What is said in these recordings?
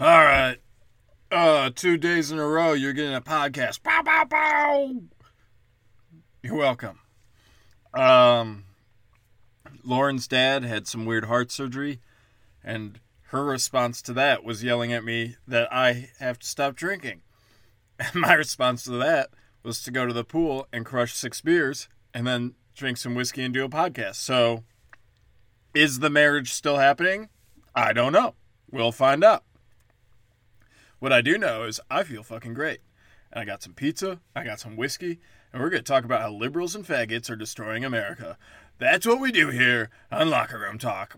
All right. Uh, two days in a row, you're getting a podcast. Bow, bow, bow. You're welcome. Um, Lauren's dad had some weird heart surgery, and her response to that was yelling at me that I have to stop drinking. And my response to that was to go to the pool and crush six beers and then drink some whiskey and do a podcast. So, is the marriage still happening? I don't know. We'll find out. What I do know is I feel fucking great. And I got some pizza, I got some whiskey, and we're going to talk about how liberals and faggots are destroying America. That's what we do here on Locker Room Talk.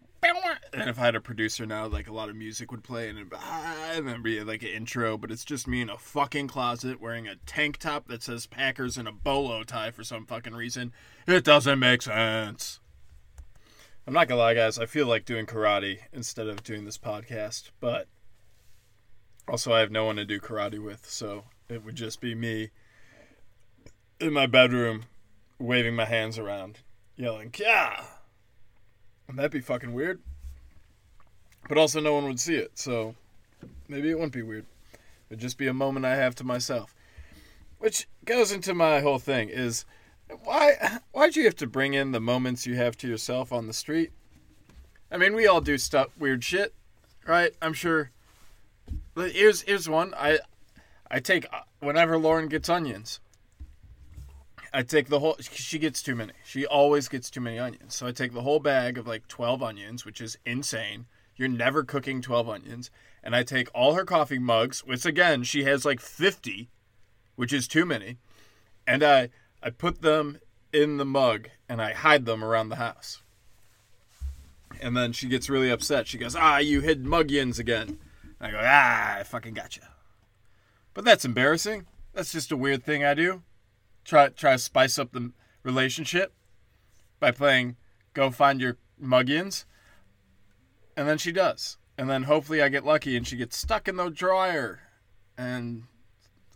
And if I had a producer now, like a lot of music would play and, be, ah, and then be like an intro, but it's just me in a fucking closet wearing a tank top that says Packers and a bolo tie for some fucking reason. It doesn't make sense. I'm not gonna lie, guys. I feel like doing karate instead of doing this podcast, but also I have no one to do karate with, so it would just be me in my bedroom waving my hands around, yelling, "Yeah!" And that'd be fucking weird. But also, no one would see it, so maybe it wouldn't be weird. It'd just be a moment I have to myself. Which goes into my whole thing is why why'd you have to bring in the moments you have to yourself on the street? I mean, we all do stuff weird shit, right? I'm sure. Here's here's one. I I take whenever Lauren gets onions. I take the whole. She gets too many. She always gets too many onions. So I take the whole bag of like twelve onions, which is insane. You're never cooking twelve onions. And I take all her coffee mugs, which again she has like fifty, which is too many, and I I put them in the mug and I hide them around the house. And then she gets really upset. She goes, "Ah, you hid mugians again." I go, "Ah, I fucking gotcha." But that's embarrassing. That's just a weird thing I do. Try try to spice up the relationship by playing "Go Find Your muggins. and then she does. And then hopefully I get lucky and she gets stuck in the dryer, and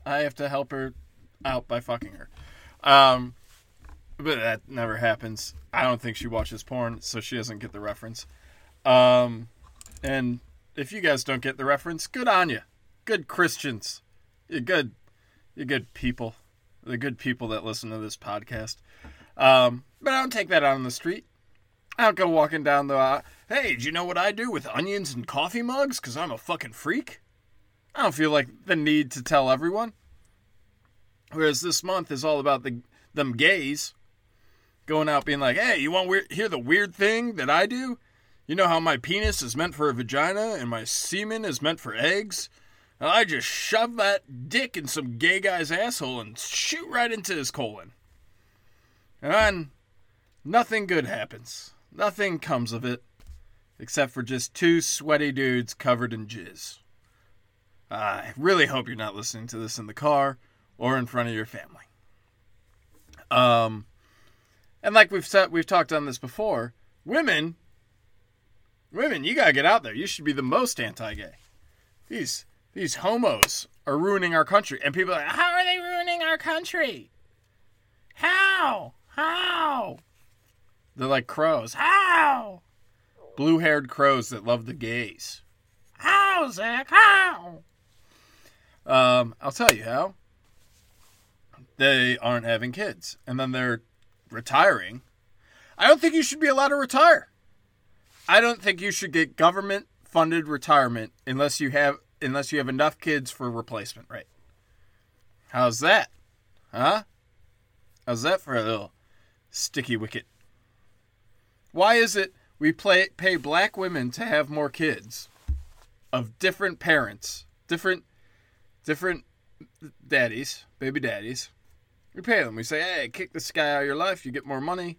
I have to help her out by fucking her. Um, but that never happens. I don't think she watches porn, so she doesn't get the reference. Um, and if you guys don't get the reference, good on you. Good Christians. You're good. You're good people. The good people that listen to this podcast. Um, but I don't take that out on the street. I don't go walking down the. Uh, hey, do you know what I do with onions and coffee mugs? Because I'm a fucking freak. I don't feel like the need to tell everyone. Whereas this month is all about the them gays going out being like, "Hey, you want to hear the weird thing that I do? You know how my penis is meant for a vagina and my semen is meant for eggs? Well, I just shove that dick in some gay guy's asshole and shoot right into his colon. And then nothing good happens. Nothing comes of it, except for just two sweaty dudes covered in jizz. I really hope you're not listening to this in the car or in front of your family. Um, and like we've said, we've talked on this before. Women, women, you gotta get out there. You should be the most anti-gay. These these homos are ruining our country, and people are like, how are they ruining our country? How? How? They're like crows. How? Blue-haired crows that love the gays. How, Zach? How? Um, I'll tell you how they aren't having kids and then they're retiring. I don't think you should be allowed to retire. I don't think you should get government funded retirement unless you have unless you have enough kids for replacement rate. How's that? Huh? How's that for a little sticky wicket? Why is it we play, pay black women to have more kids of different parents, different different daddies, baby daddies, we pay them. We say, hey, kick this guy out of your life. You get more money.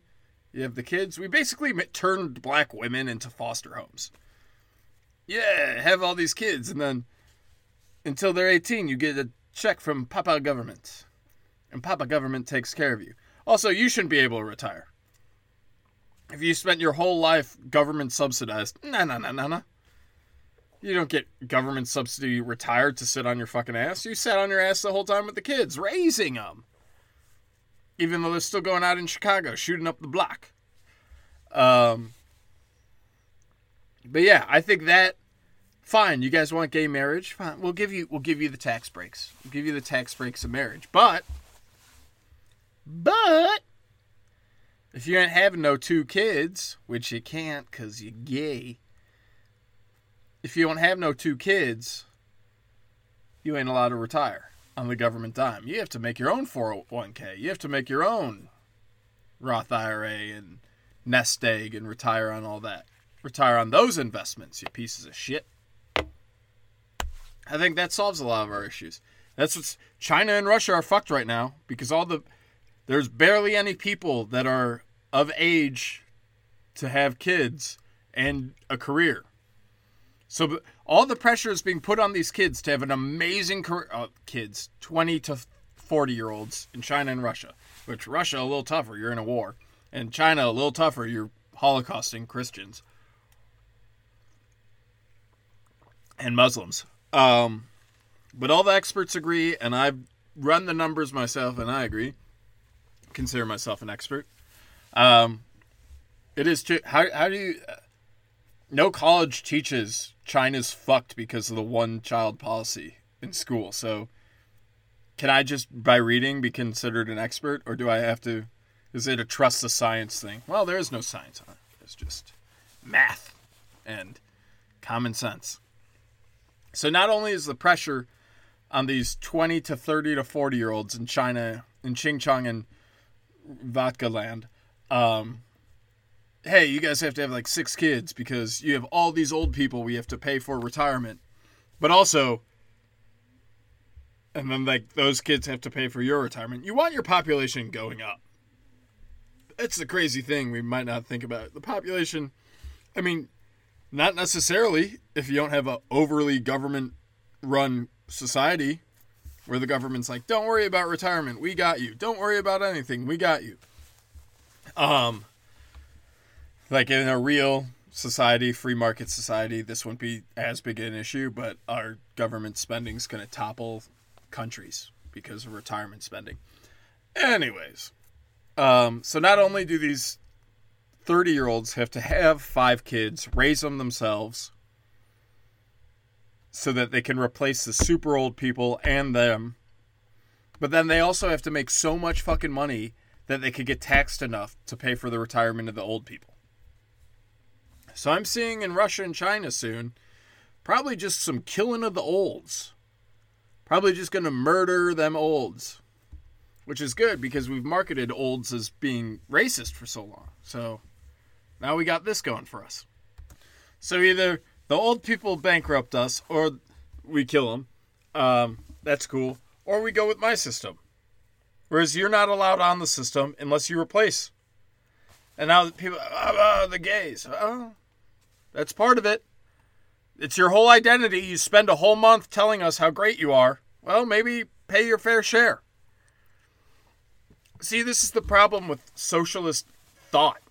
You have the kids. We basically turned black women into foster homes. Yeah, have all these kids. And then until they're 18, you get a check from Papa government. And Papa government takes care of you. Also, you shouldn't be able to retire. If you spent your whole life government subsidized, nah, nah, nah, nah, nah. You don't get government subsidy retired to sit on your fucking ass. You sat on your ass the whole time with the kids, raising them even though they're still going out in Chicago shooting up the block. Um, but yeah, I think that fine, you guys want gay marriage? Fine, we'll give you we'll give you the tax breaks. We'll give you the tax breaks of marriage. But but if you ain't having no two kids, which you can't because you're gay, if you don't have no two kids, you ain't allowed to retire on the government dime. You have to make your own 401k. You have to make your own Roth IRA and nest egg and retire on all that. Retire on those investments, you pieces of shit. I think that solves a lot of our issues. That's what's China and Russia are fucked right now because all the there's barely any people that are of age to have kids and a career. So all the pressure is being put on these kids to have an amazing career. Uh, kids, 20 to 40 year olds in China and Russia, which Russia a little tougher, you're in a war, and China a little tougher, you're holocausting Christians and Muslims. Um, but all the experts agree, and I've run the numbers myself, and I agree. Consider myself an expert. Um, it is. How, how do you. No college teaches China's fucked because of the one child policy in school. So, can I just, by reading, be considered an expert, or do I have to? Is it a trust the science thing? Well, there is no science on it. It's just math and common sense. So not only is the pressure on these 20 to 30 to 40 year olds in China, in Xinjiang and Vodka land, um, hey, you guys have to have like six kids because you have all these old people we have to pay for retirement. But also, and then like those kids have to pay for your retirement. You want your population going up. That's the crazy thing we might not think about. The population, I mean, not necessarily if you don't have a overly government run society where the government's like, "Don't worry about retirement. We got you. Don't worry about anything. We got you." Um like in a real society, free market society, this wouldn't be as big an issue, but our government spending is going to topple countries because of retirement spending. Anyways, um, so not only do these 30 year olds have to have five kids, raise them themselves, so that they can replace the super old people and them, but then they also have to make so much fucking money that they could get taxed enough to pay for the retirement of the old people. So I'm seeing in Russia and China soon, probably just some killing of the olds. Probably just going to murder them olds. Which is good because we've marketed olds as being racist for so long. So now we got this going for us. So either the old people bankrupt us or we kill them. Um, that's cool. Or we go with my system. Whereas you're not allowed on the system unless you replace. And now people, oh, oh, the gays. Oh, that's part of it. It's your whole identity. You spend a whole month telling us how great you are. Well, maybe pay your fair share. See, this is the problem with socialist thought.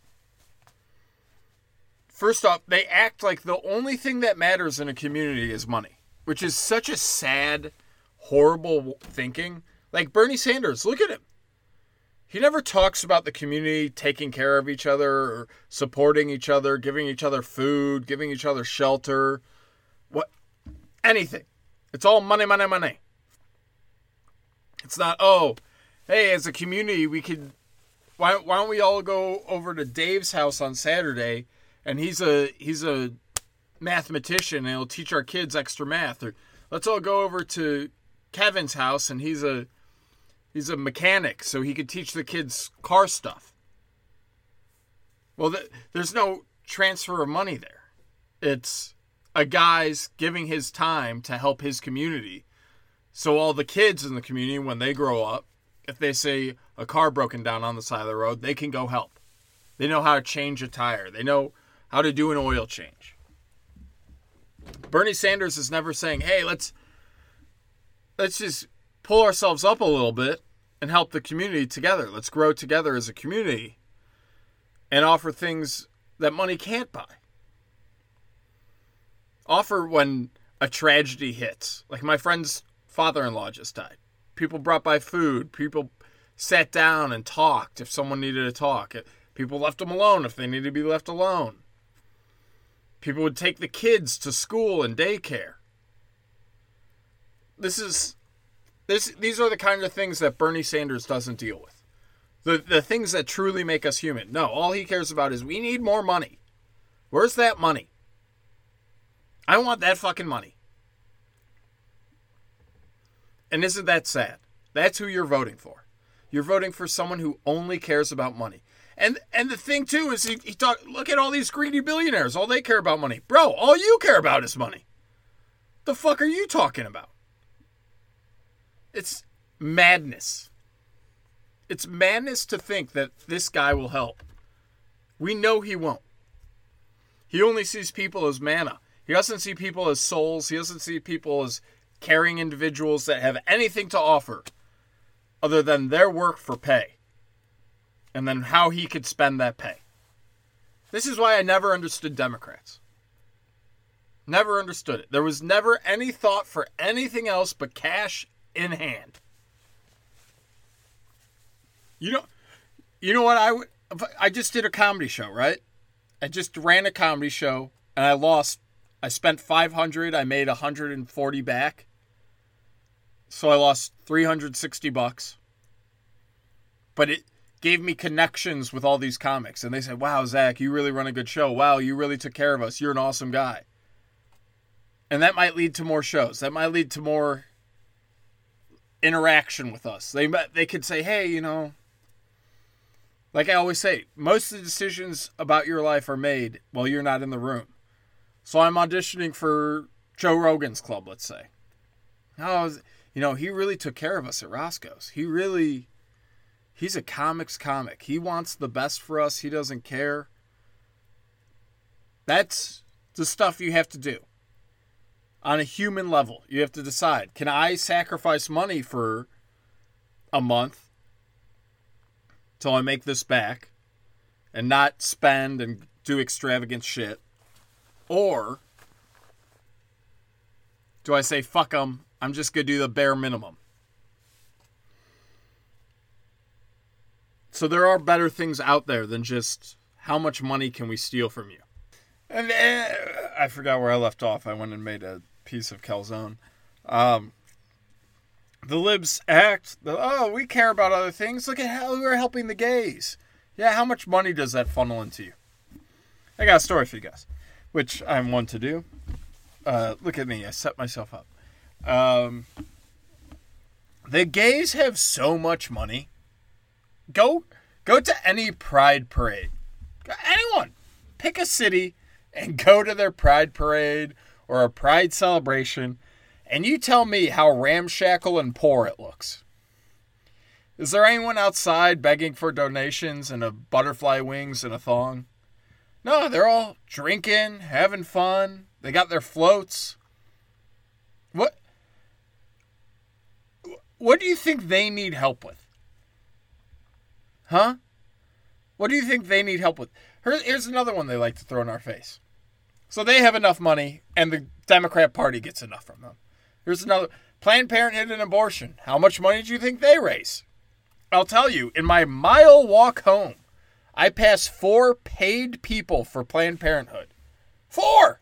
First off, they act like the only thing that matters in a community is money, which is such a sad, horrible thinking. Like Bernie Sanders, look at him. He never talks about the community taking care of each other or supporting each other, giving each other food, giving each other shelter, what anything. It's all money, money, money. It's not, oh, hey, as a community, we could why why don't we all go over to Dave's house on Saturday and he's a he's a mathematician and he'll teach our kids extra math or let's all go over to Kevin's house and he's a he's a mechanic, so he could teach the kids car stuff. Well, th- there's no transfer of money there. It's a guy's giving his time to help his community. So all the kids in the community, when they grow up, if they see a car broken down on the side of the road, they can go help. They know how to change a tire. They know how to do an oil change. Bernie Sanders is never saying, "Hey, let's let's just pull ourselves up a little bit and help the community together. Let's grow together as a community and offer things that money can't buy. Offer when a tragedy hits. Like my friend's father in law just died. People brought by food. People sat down and talked if someone needed to talk. People left them alone if they needed to be left alone. People would take the kids to school and daycare. This is this these are the kind of things that Bernie Sanders doesn't deal with. The the things that truly make us human. No, all he cares about is we need more money. Where's that money? I want that fucking money. And isn't that sad? That's who you're voting for. You're voting for someone who only cares about money. And and the thing too is he, he talk look at all these greedy billionaires. All they care about money. Bro, all you care about is money. The fuck are you talking about? It's madness. It's madness to think that this guy will help. We know he won't. He only sees people as manna. He doesn't see people as souls. He doesn't see people as caring individuals that have anything to offer other than their work for pay and then how he could spend that pay. This is why I never understood Democrats. Never understood it. There was never any thought for anything else but cash in hand. You know, you know what I would. I just did a comedy show, right? I just ran a comedy show and I lost. I spent 500. I made 140 back. So I lost 360 bucks. But it gave me connections with all these comics. And they said, wow, Zach, you really run a good show. Wow, you really took care of us. You're an awesome guy. And that might lead to more shows. That might lead to more interaction with us. They they could say, "Hey, you know, like I always say, most of the decisions about your life are made while you're not in the room." So I'm auditioning for Joe Rogan's club, let's say. Oh, you know, he really took care of us at Roscoe's. He really he's a comics comic. He wants the best for us. He doesn't care. That's the stuff you have to do. On a human level, you have to decide can I sacrifice money for a month till I make this back and not spend and do extravagant shit? Or do I say, fuck them, I'm just going to do the bare minimum? So there are better things out there than just how much money can we steal from you. And uh, I forgot where I left off. I went and made a piece of calzone. Um, the libs act. Oh, we care about other things. Look at how we're helping the gays. Yeah, how much money does that funnel into you? I got a story for you guys, which I'm one to do. Uh, look at me. I set myself up. Um, the gays have so much money. Go, go to any pride parade. Anyone, pick a city and go to their pride parade or a pride celebration, and you tell me how ramshackle and poor it looks. Is there anyone outside begging for donations and a butterfly wings and a thong? No, they're all drinking, having fun. They got their floats. What what do you think they need help with? Huh? What do you think they need help with? Here's another one they like to throw in our face. So they have enough money, and the Democrat Party gets enough from them. Here's another Planned Parenthood and abortion. How much money do you think they raise? I'll tell you, in my mile walk home, I passed four paid people for Planned Parenthood. Four!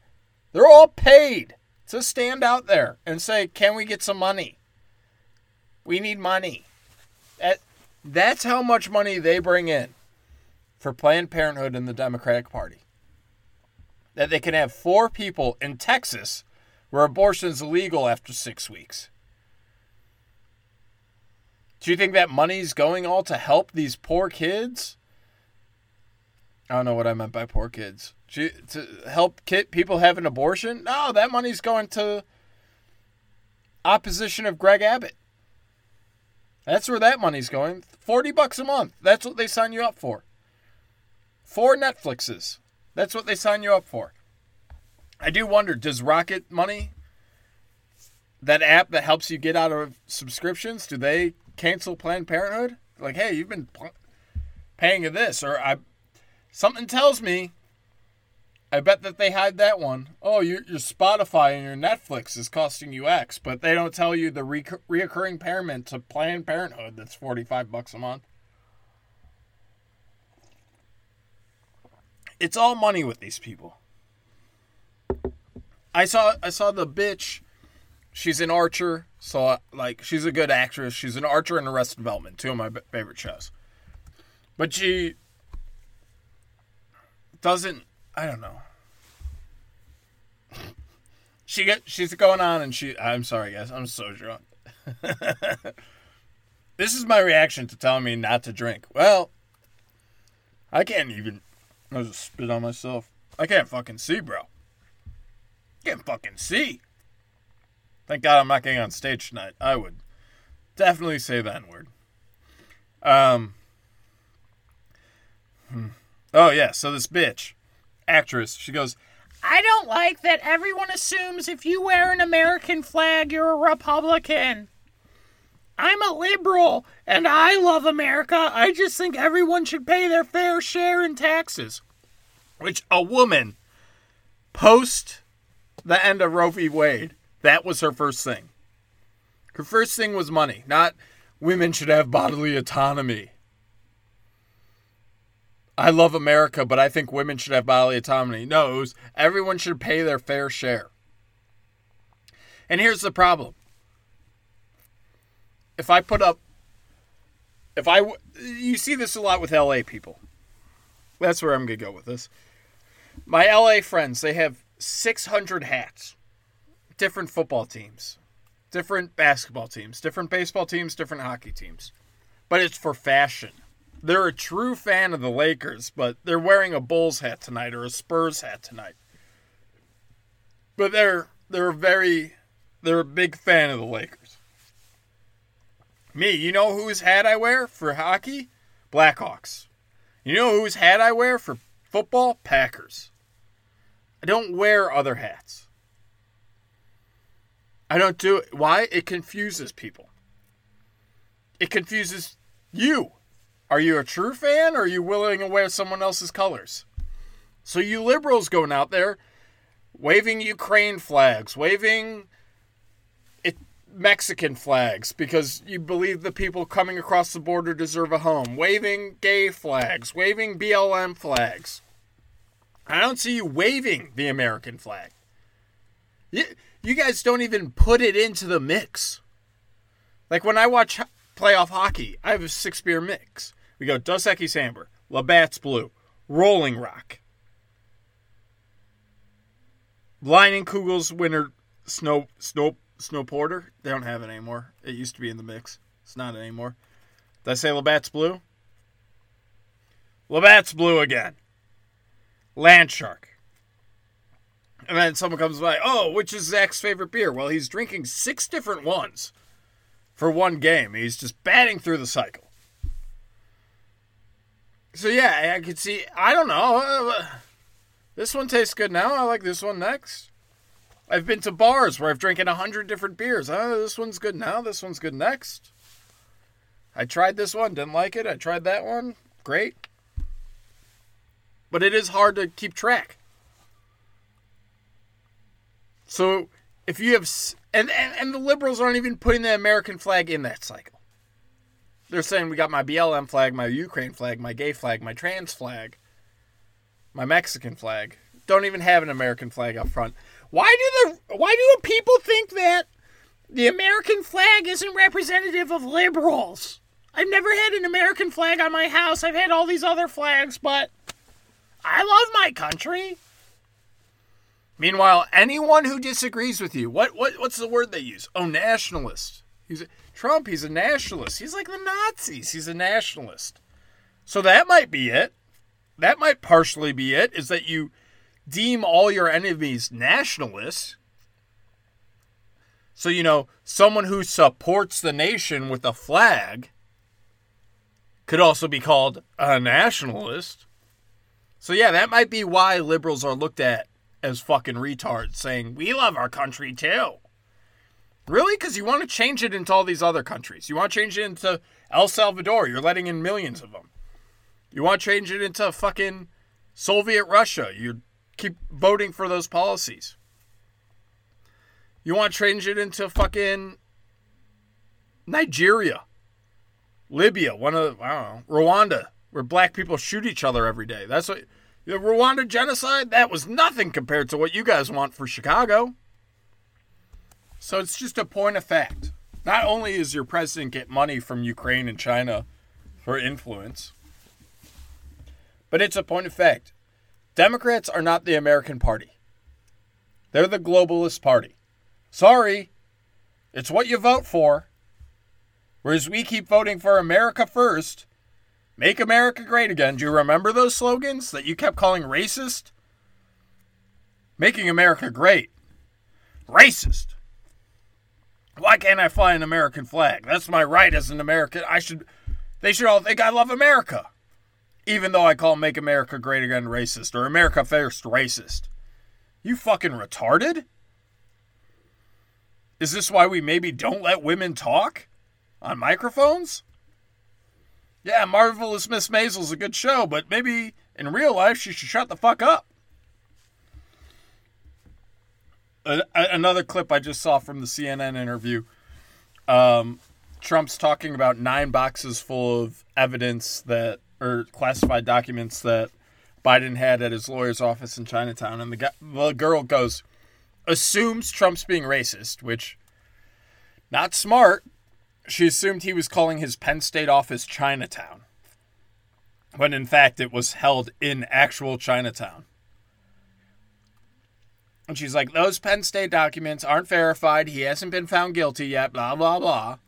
They're all paid to stand out there and say, Can we get some money? We need money. That, that's how much money they bring in for Planned Parenthood and the Democratic Party that they can have four people in Texas where abortion is illegal after six weeks. Do you think that money's going all to help these poor kids? I don't know what I meant by poor kids. To help kid, people have an abortion? No, that money's going to opposition of Greg Abbott. That's where that money's going. 40 bucks a month. That's what they sign you up for. Four Netflixes. That's what they sign you up for. I do wonder does Rocket Money, that app that helps you get out of subscriptions, do they cancel Planned Parenthood? Like, hey, you've been paying this, or I, something tells me. I bet that they hide that one. Oh, your, your Spotify and your Netflix is costing you X, but they don't tell you the re- reoccurring payment to Planned Parenthood that's forty five bucks a month. It's all money with these people. I saw I saw the bitch. She's an Archer, so like she's a good actress. She's an Archer and Arrested Development, two of my favorite shows. But she doesn't. I don't know. She get she's going on and she. I'm sorry, guys. I'm so drunk. this is my reaction to telling me not to drink. Well, I can't even. I just spit on myself. I can't fucking see, bro. Can't fucking see. Thank God I'm not getting on stage tonight. I would definitely say that word. Um. Hmm. Oh yeah. So this bitch, actress, she goes. I don't like that everyone assumes if you wear an American flag, you're a Republican. I'm a liberal and I love America. I just think everyone should pay their fair share in taxes. Which a woman, post the end of Roe v. Wade, that was her first thing. Her first thing was money, not women should have bodily autonomy. I love America, but I think women should have bodily autonomy. No, everyone should pay their fair share. And here's the problem. If I put up, if I, you see this a lot with LA people. That's where I'm going to go with this. My LA friends, they have 600 hats, different football teams, different basketball teams, different baseball teams, different hockey teams. But it's for fashion they're a true fan of the Lakers, but they're wearing a Bulls hat tonight or a Spurs hat tonight. But they're they're very they're a big fan of the Lakers. Me, you know whose hat I wear for hockey? Blackhawks. You know whose hat I wear for football? Packers. I don't wear other hats. I don't do it. Why? It confuses people. It confuses you. Are you a true fan or are you willing to wear someone else's colors? So you liberals going out there waving Ukraine flags, waving Mexican flags because you believe the people coming across the border deserve a home, waving gay flags, waving BLM flags. I don't see you waving the American flag. You, you guys don't even put it into the mix. Like when I watch playoff hockey, I have a six beer mix. We go Dos Equis Amber, Labatt's Blue, Rolling Rock, Leinenkugel's Winter Snow Snow Snow Porter. They don't have it anymore. It used to be in the mix. It's not anymore. Did I say Labatt's Blue? Labatt's Blue again. Land Shark. And then someone comes by, oh, which is Zach's favorite beer? Well, he's drinking six different ones for one game. He's just batting through the cycle. So yeah, I could see. I don't know. Uh, this one tastes good now. I like this one next. I've been to bars where I've drinking a hundred different beers. Oh, this one's good now. This one's good next. I tried this one, didn't like it. I tried that one, great. But it is hard to keep track. So if you have, and, and, and the liberals aren't even putting the American flag in that cycle. They're saying we got my BLM flag, my Ukraine flag, my gay flag, my trans flag, my Mexican flag. Don't even have an American flag up front. Why do the why do people think that the American flag isn't representative of liberals? I've never had an American flag on my house. I've had all these other flags, but I love my country. Meanwhile, anyone who disagrees with you, what what what's the word they use? Oh, nationalist. He's a, Trump. He's a nationalist. He's like the Nazis. He's a nationalist. So that might be it. That might partially be it. Is that you deem all your enemies nationalists? So you know, someone who supports the nation with a flag could also be called a nationalist. So yeah, that might be why liberals are looked at as fucking retards, saying we love our country too. Really? Because you want to change it into all these other countries. You want to change it into El Salvador. You're letting in millions of them. You want to change it into fucking Soviet Russia. You keep voting for those policies. You want to change it into fucking Nigeria, Libya, one of I don't know, Rwanda, where black people shoot each other every day. That's what The Rwanda genocide, that was nothing compared to what you guys want for Chicago. So it's just a point of fact. Not only is your president get money from Ukraine and China for influence, but it's a point of fact. Democrats are not the American party. They're the globalist party. Sorry, it's what you vote for. Whereas we keep voting for America first, make America great again. Do you remember those slogans that you kept calling racist? Making America great. Racist. Why can't I fly an American flag? That's my right as an American. I should they should all think I love America. Even though I call Make America Great Again racist or America First racist. You fucking retarded? Is this why we maybe don't let women talk? on microphones? Yeah, Marvelous Miss Maisel's a good show, but maybe in real life she should shut the fuck up. another clip I just saw from the CNN interview. Um, Trump's talking about nine boxes full of evidence that, or classified documents that Biden had at his lawyer's office in Chinatown. And the, guy, the girl goes, assumes Trump's being racist, which, not smart, she assumed he was calling his Penn State office Chinatown, when in fact it was held in actual Chinatown. And she's like, those Penn State documents aren't verified. He hasn't been found guilty yet, blah, blah, blah.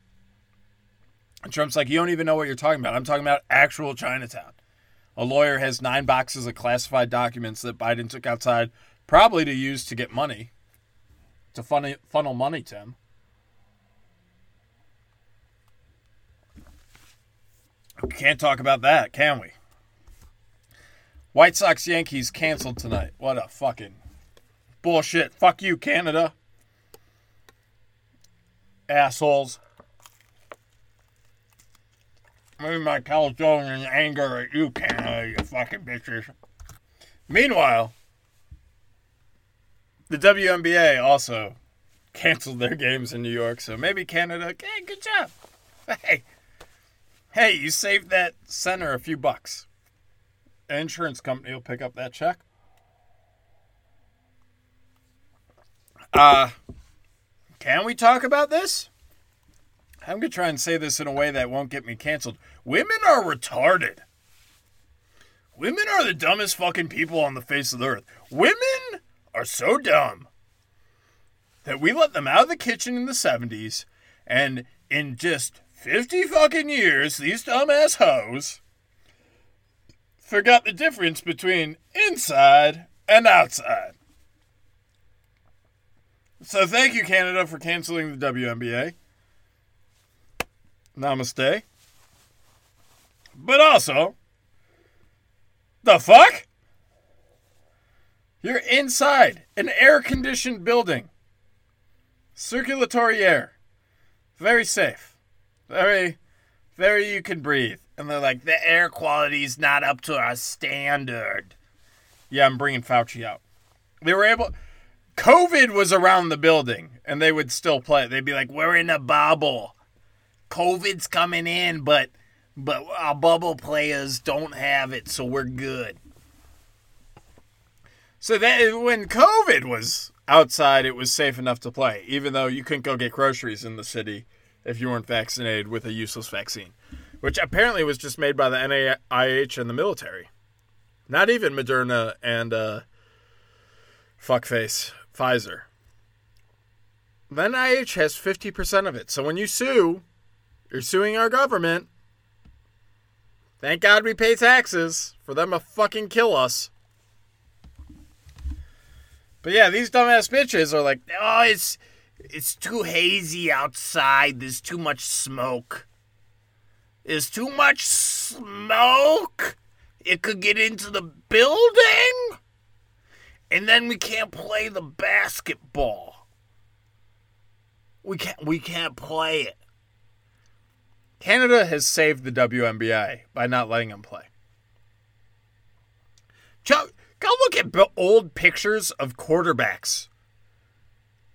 And Trump's like, you don't even know what you're talking about. I'm talking about actual Chinatown. A lawyer has nine boxes of classified documents that Biden took outside, probably to use to get money, to funnel funnel money to him. Can't talk about that, can we? White Sox Yankees canceled tonight. What a fucking bullshit. Fuck you, Canada. Assholes. Maybe my Californian anger at you, Canada, you fucking bitches. Meanwhile, the WNBA also canceled their games in New York, so maybe Canada, hey, good job. Hey, Hey, you saved that center a few bucks. An insurance company will pick up that check. Uh, can we talk about this? I'm going to try and say this in a way that won't get me canceled. Women are retarded. Women are the dumbest fucking people on the face of the earth. Women are so dumb that we let them out of the kitchen in the 70s and in just 50 fucking years, these dumbass hoes forgot the difference between inside and outside. So thank you, Canada, for canceling the WNBA. Namaste. But also, the fuck? You're inside an air conditioned building. Circulatory air. Very safe. Very, very you can breathe. And they're like, the air quality's not up to our standard. Yeah, I'm bringing Fauci out. They were able. COVID was around the building, and they would still play. They'd be like, "We're in a bubble. COVID's coming in, but but our bubble players don't have it, so we're good." So that when COVID was outside, it was safe enough to play, even though you couldn't go get groceries in the city if you weren't vaccinated with a useless vaccine, which apparently was just made by the NIH and the military. Not even Moderna and uh, fuckface Pfizer. The NIH has 50% of it. So when you sue, you're suing our government. Thank God we pay taxes for them to fucking kill us. But yeah, these dumbass bitches are like, oh, it's it's too hazy outside. There's too much smoke. There's too much smoke. It could get into the building. And then we can't play the basketball. We can't we can't play it. Canada has saved the WNBA by not letting them play. Chuck, Go look at old pictures of quarterbacks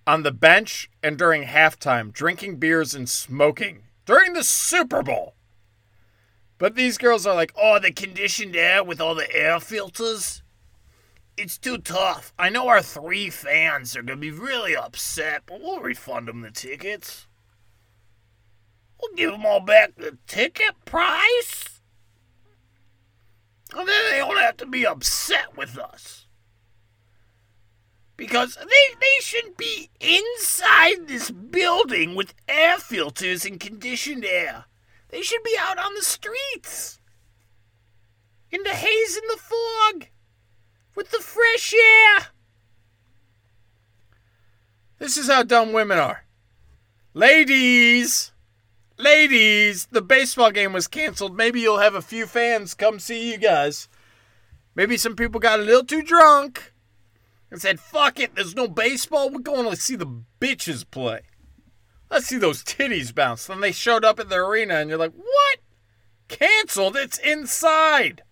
on the bench and during halftime, drinking beers and smoking during the Super Bowl. But these girls are like, oh, the conditioned air with all the air filters. it's too tough. I know our three fans are gonna be really upset, but we'll refund them the tickets. We'll give them all back the ticket price. And then they don't have to be upset with us. Because they, they shouldn't be inside this building with air filters and conditioned air. They should be out on the streets. In the haze and the fog. With the fresh air. This is how dumb women are. Ladies! Ladies! The baseball game was canceled. Maybe you'll have a few fans come see you guys. Maybe some people got a little too drunk and said, fuck it, there's no baseball. We're going to see the bitches play. Let's see those titties bounce. Then they showed up at the arena and you're like, what? Canceled? It's inside.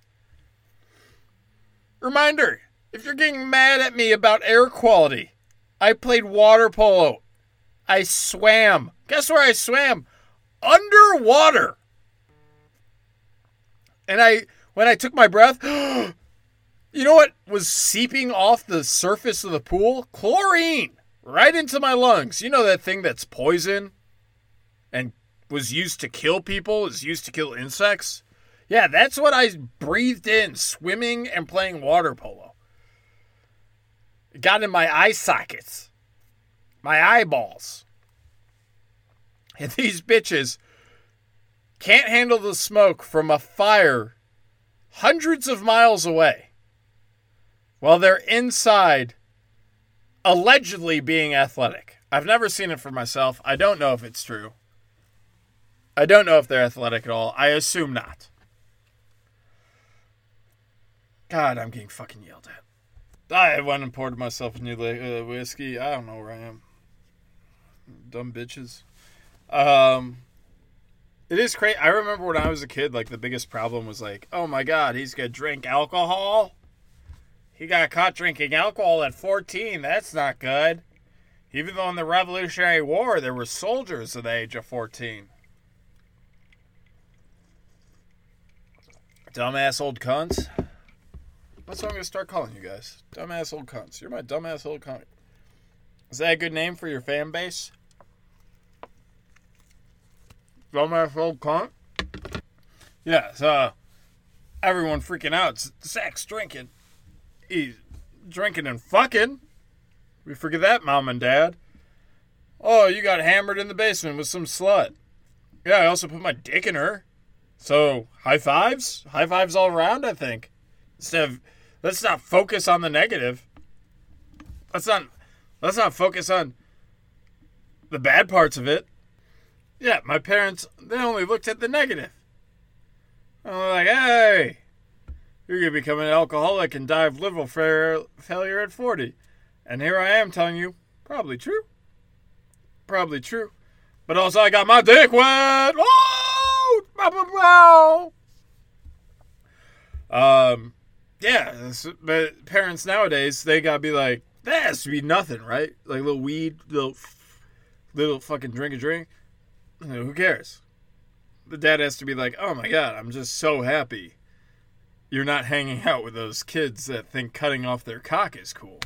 Reminder if you're getting mad at me about air quality, I played water polo. I swam. Guess where I swam? Underwater. And I, when I took my breath, you know what was seeping off the surface of the pool? Chlorine right into my lungs. You know that thing that's poison and was used to kill people, is used to kill insects? Yeah, that's what I breathed in swimming and playing water polo. It got in my eye sockets, my eyeballs. And these bitches can't handle the smoke from a fire hundreds of miles away while they're inside allegedly being athletic. I've never seen it for myself. I don't know if it's true. I don't know if they're athletic at all. I assume not. God, I'm getting fucking yelled at. I went and poured myself a new uh, whiskey. I don't know where I am. Dumb bitches. Um, it is crazy. I remember when I was a kid, like the biggest problem was like, oh my god, he's gonna drink alcohol. He got caught drinking alcohol at 14. That's not good. Even though in the Revolutionary War there were soldiers at the age of 14. Dumbass old cunts. That's what I'm gonna start calling you guys. Dumbass old cunts. You're my dumbass old cunt. Is that a good name for your fan base? Dumbass old cunt. Yeah, so everyone freaking out. Zach's drinking. He's drinking and fucking. We forget that, mom and dad. Oh, you got hammered in the basement with some slut. Yeah, I also put my dick in her. So high fives, high fives all around. I think instead of let's not focus on the negative. Let's not let's not focus on the bad parts of it. Yeah, my parents they only looked at the negative. I'm like, hey, you're gonna become an alcoholic and die of liver failure at 40. And here I am telling you, probably true. Probably true. But also I got my dick wet. Oh! Um, yeah, but parents nowadays they gotta be like, that has to be nothing, right? Like a little weed, little, little fucking drink a drink. Who cares? The dad has to be like, oh my god, I'm just so happy. You're not hanging out with those kids that think cutting off their cock is cool.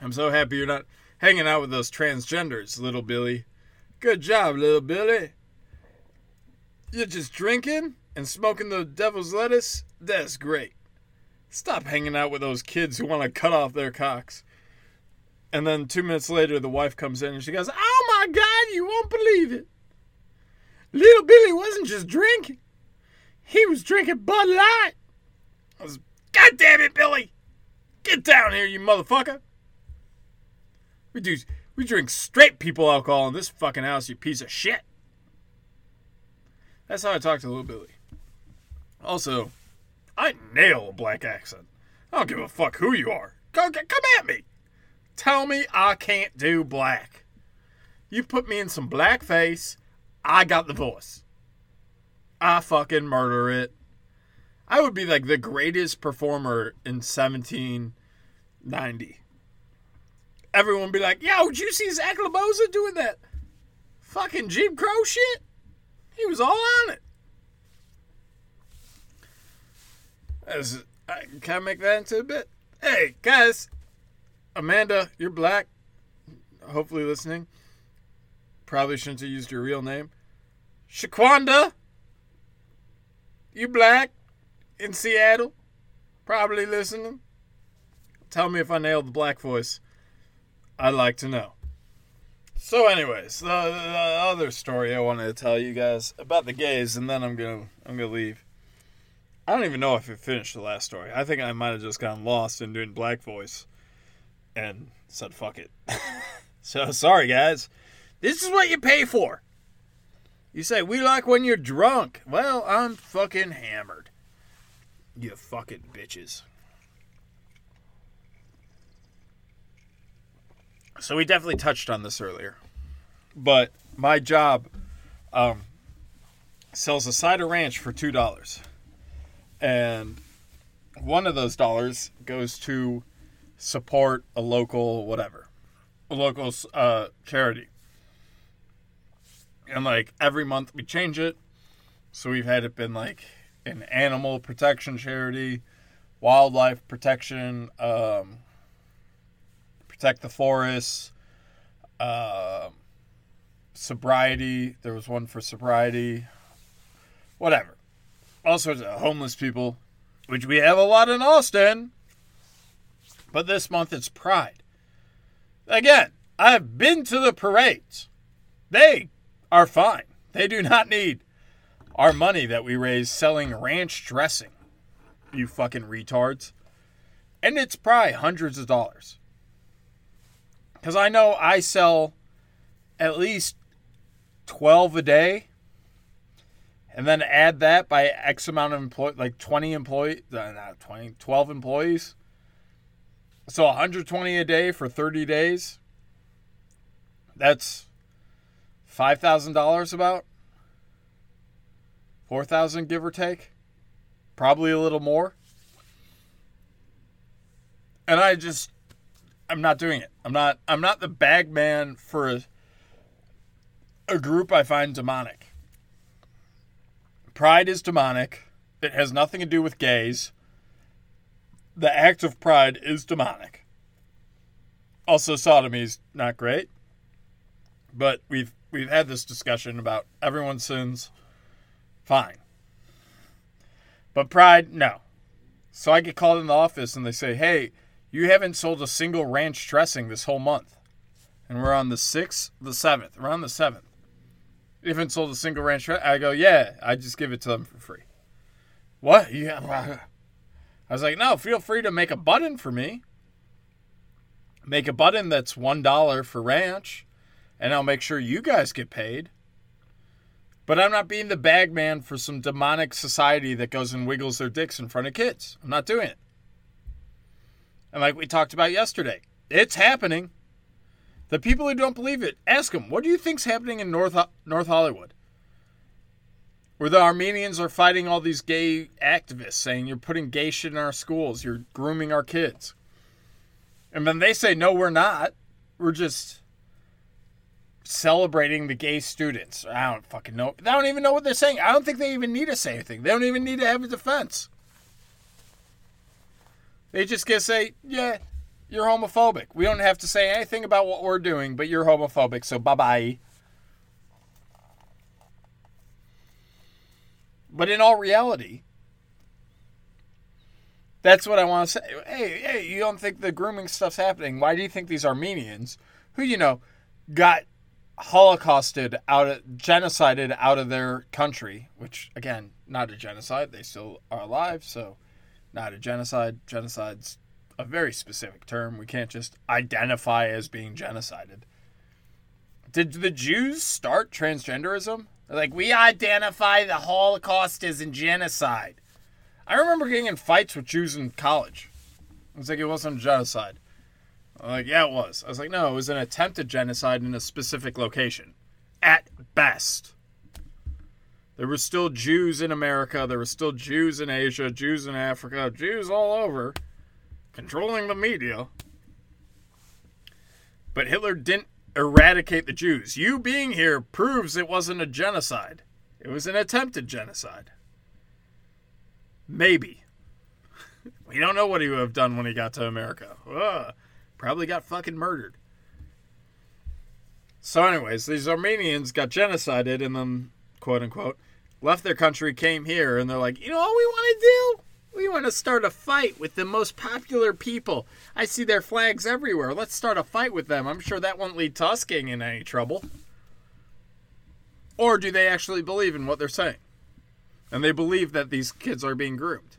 I'm so happy you're not hanging out with those transgenders, little Billy. Good job, little Billy. You're just drinking and smoking the devil's lettuce? That's great. Stop hanging out with those kids who want to cut off their cocks. And then two minutes later, the wife comes in and she goes, Oh my God, you won't believe it. Little Billy wasn't just drinking, he was drinking Bud Light. I was, God damn it, Billy! Get down here, you motherfucker! We do, we drink straight people alcohol in this fucking house, you piece of shit. That's how I talk to little Billy. Also, I nail a black accent. I don't give a fuck who you are. Go, come at me. Tell me I can't do black. You put me in some blackface, I got the voice. I fucking murder it. I would be like the greatest performer in 1790. Everyone be like, yo, did you see Zach LaBoza doing that fucking Jim Crow shit? He was all on it. As I, can I make that into a bit? Hey, guys. Amanda, you're black. Hopefully listening. Probably shouldn't have used your real name. Shaquanda, you black in Seattle. Probably listening. Tell me if I nailed the black voice. I'd like to know. So, anyways, the, the other story I wanted to tell you guys about the gays, and then I'm gonna I'm gonna leave. I don't even know if it finished the last story. I think I might have just gotten lost in doing black voice, and said fuck it. so sorry, guys. This is what you pay for. You say we like when you're drunk. Well, I'm fucking hammered. You fucking bitches. So we definitely touched on this earlier. But my job um, sells a cider ranch for two dollars. And one of those dollars goes to support a local whatever. A local uh, charity. And like every month we change it. So we've had it been like an animal protection charity, wildlife protection, um, protect the forests, uh, sobriety. There was one for sobriety, whatever. All sorts of homeless people, which we have a lot in Austin. But this month it's Pride. Again, I've been to the parades. They are fine. They do not need our money that we raise selling ranch dressing. You fucking retards. And it's probably hundreds of dollars. Because I know I sell at least 12 a day. And then add that by X amount of employees, like 20 employees, uh, not 20, 12 employees. So 120 a day for 30 days. That's $5,000 about. 4,000 give or take. Probably a little more. And I just I'm not doing it. I'm not I'm not the bag man for a, a group I find demonic. Pride is demonic. It has nothing to do with gays. The act of pride is demonic. Also sodomy's not great. But we've we've had this discussion about everyone sins. Fine. But pride, no. So I get called in the office and they say, "Hey, you haven't sold a single ranch dressing this whole month. And we're on the 6th, the 7th. We're on the 7th. You haven't sold a single ranch dressing? I go, yeah, I just give it to them for free. What? Yeah. I was like, no, feel free to make a button for me. Make a button that's $1 for ranch, and I'll make sure you guys get paid. But I'm not being the bag man for some demonic society that goes and wiggles their dicks in front of kids. I'm not doing it. And like we talked about yesterday, it's happening. The people who don't believe it, ask them, what do you think's happening in North North Hollywood? Where the Armenians are fighting all these gay activists saying you're putting gay shit in our schools, you're grooming our kids. And then they say, no, we're not. We're just celebrating the gay students. I don't fucking know. They don't even know what they're saying. I don't think they even need to say anything. They don't even need to have a defense. They just get to say, yeah, you're homophobic. We don't have to say anything about what we're doing, but you're homophobic, so bye bye. But in all reality, that's what I want to say. Hey, hey, you don't think the grooming stuff's happening? Why do you think these Armenians, who you know, got holocausted out of genocided out of their country, which again, not a genocide, they still are alive, so not a genocide. Genocide's a very specific term. We can't just identify as being genocided. Did the Jews start transgenderism? like, we identify the Holocaust as genocide. I remember getting in fights with Jews in college. I was like, it wasn't genocide. I'm like, yeah, it was. I was like, no, it was an attempted genocide in a specific location. At best. There were still Jews in America. There were still Jews in Asia, Jews in Africa, Jews all over, controlling the media. But Hitler didn't eradicate the Jews. You being here proves it wasn't a genocide, it was an attempted genocide. Maybe. We don't know what he would have done when he got to America. Ugh. Probably got fucking murdered. So, anyways, these Armenians got genocided and then, quote unquote, left their country, came here, and they're like, you know what we want to do? We want to start a fight with the most popular people. I see their flags everywhere. Let's start a fight with them. I'm sure that won't lead to us getting in any trouble. Or do they actually believe in what they're saying? And they believe that these kids are being groomed.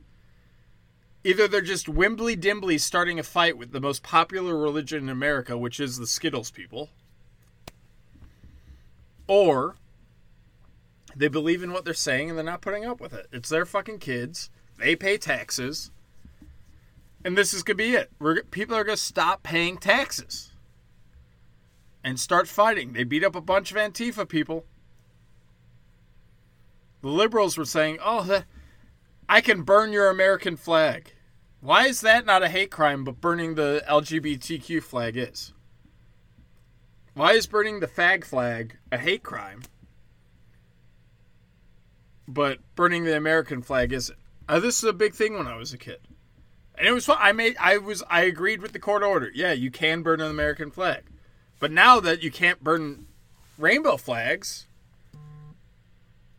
Either they're just wimbly dimbly starting a fight with the most popular religion in America, which is the Skittles people, or they believe in what they're saying and they're not putting up with it. It's their fucking kids. They pay taxes. And this is going to be it. We're, people are going to stop paying taxes and start fighting. They beat up a bunch of Antifa people. The liberals were saying, oh, I can burn your American flag. Why is that not a hate crime, but burning the LGBTQ flag is? Why is burning the fag flag a hate crime, but burning the American flag isn't? Uh, this is a big thing when I was a kid, and it was fun. I made, I was, I agreed with the court order. Yeah, you can burn an American flag, but now that you can't burn rainbow flags,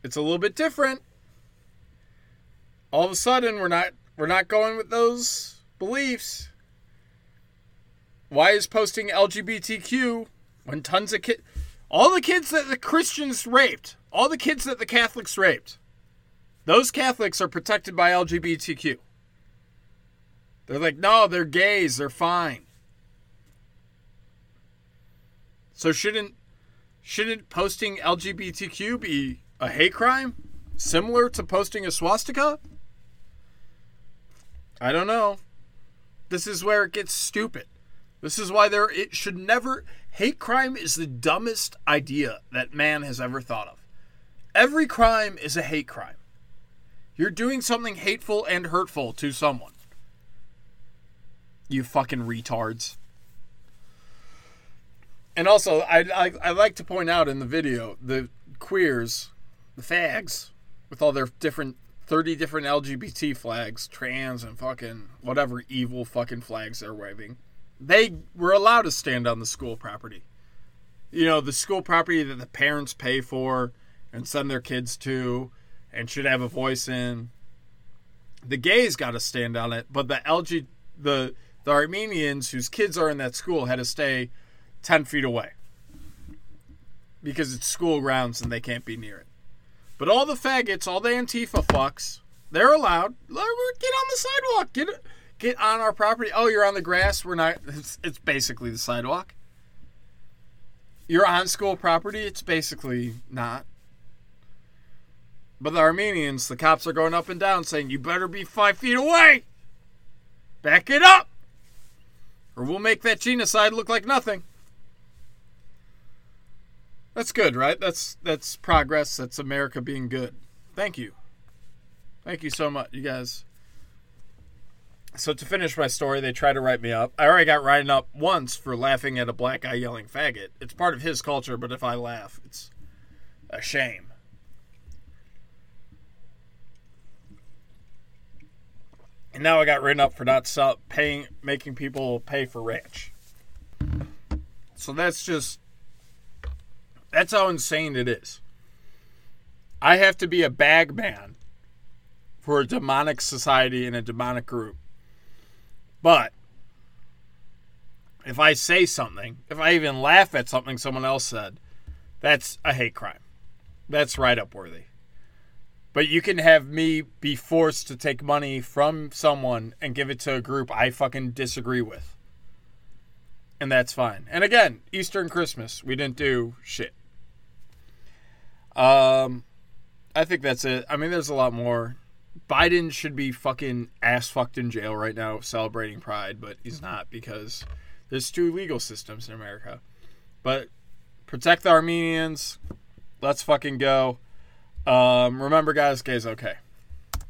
it's a little bit different. All of a sudden, we're not, we're not going with those beliefs. Why is posting LGBTQ when tons of kids, all the kids that the Christians raped, all the kids that the Catholics raped, those Catholics are protected by LGBTQ. They're like, no, they're gays, they're fine. So shouldn't shouldn't posting LGBTQ be a hate crime? Similar to posting a swastika? I don't know. This is where it gets stupid. This is why there it should never hate crime is the dumbest idea that man has ever thought of. Every crime is a hate crime. You're doing something hateful and hurtful to someone. You fucking retards. And also, I, I, I like to point out in the video the queers, the fags, with all their different 30 different LGBT flags, trans and fucking whatever evil fucking flags they're waving they were allowed to stand on the school property. You know, the school property that the parents pay for and send their kids to and should have a voice in. The gays got to stand on it, but the LG the the Armenians whose kids are in that school had to stay 10 feet away because it's school grounds and they can't be near it. But all the faggots, all the Antifa fucks, they're allowed. Get on the sidewalk. Get Get on our property. Oh, you're on the grass. We're not. It's, it's basically the sidewalk. You're on school property. It's basically not. But the Armenians, the cops are going up and down saying, you better be five feet away. Back it up. Or we'll make that genocide look like nothing. That's good, right? That's that's progress. That's America being good. Thank you. Thank you so much, you guys. So to finish my story, they try to write me up. I already got written up once for laughing at a black guy yelling faggot. It's part of his culture, but if I laugh, it's a shame. And now I got written up for not sell, paying, making people pay for ranch. So that's just, that's how insane it is. I have to be a bag man for a demonic society and a demonic group but if I say something, if I even laugh at something someone else said, that's a hate crime. That's right up worthy. But you can have me be forced to take money from someone and give it to a group I fucking disagree with. And that's fine. And again, Easter and Christmas, we didn't do shit. Um I think that's it. I mean there's a lot more Biden should be fucking ass fucked in jail right now celebrating Pride, but he's not because there's two legal systems in America. But protect the Armenians. Let's fucking go. Um, remember, guys, gay's okay.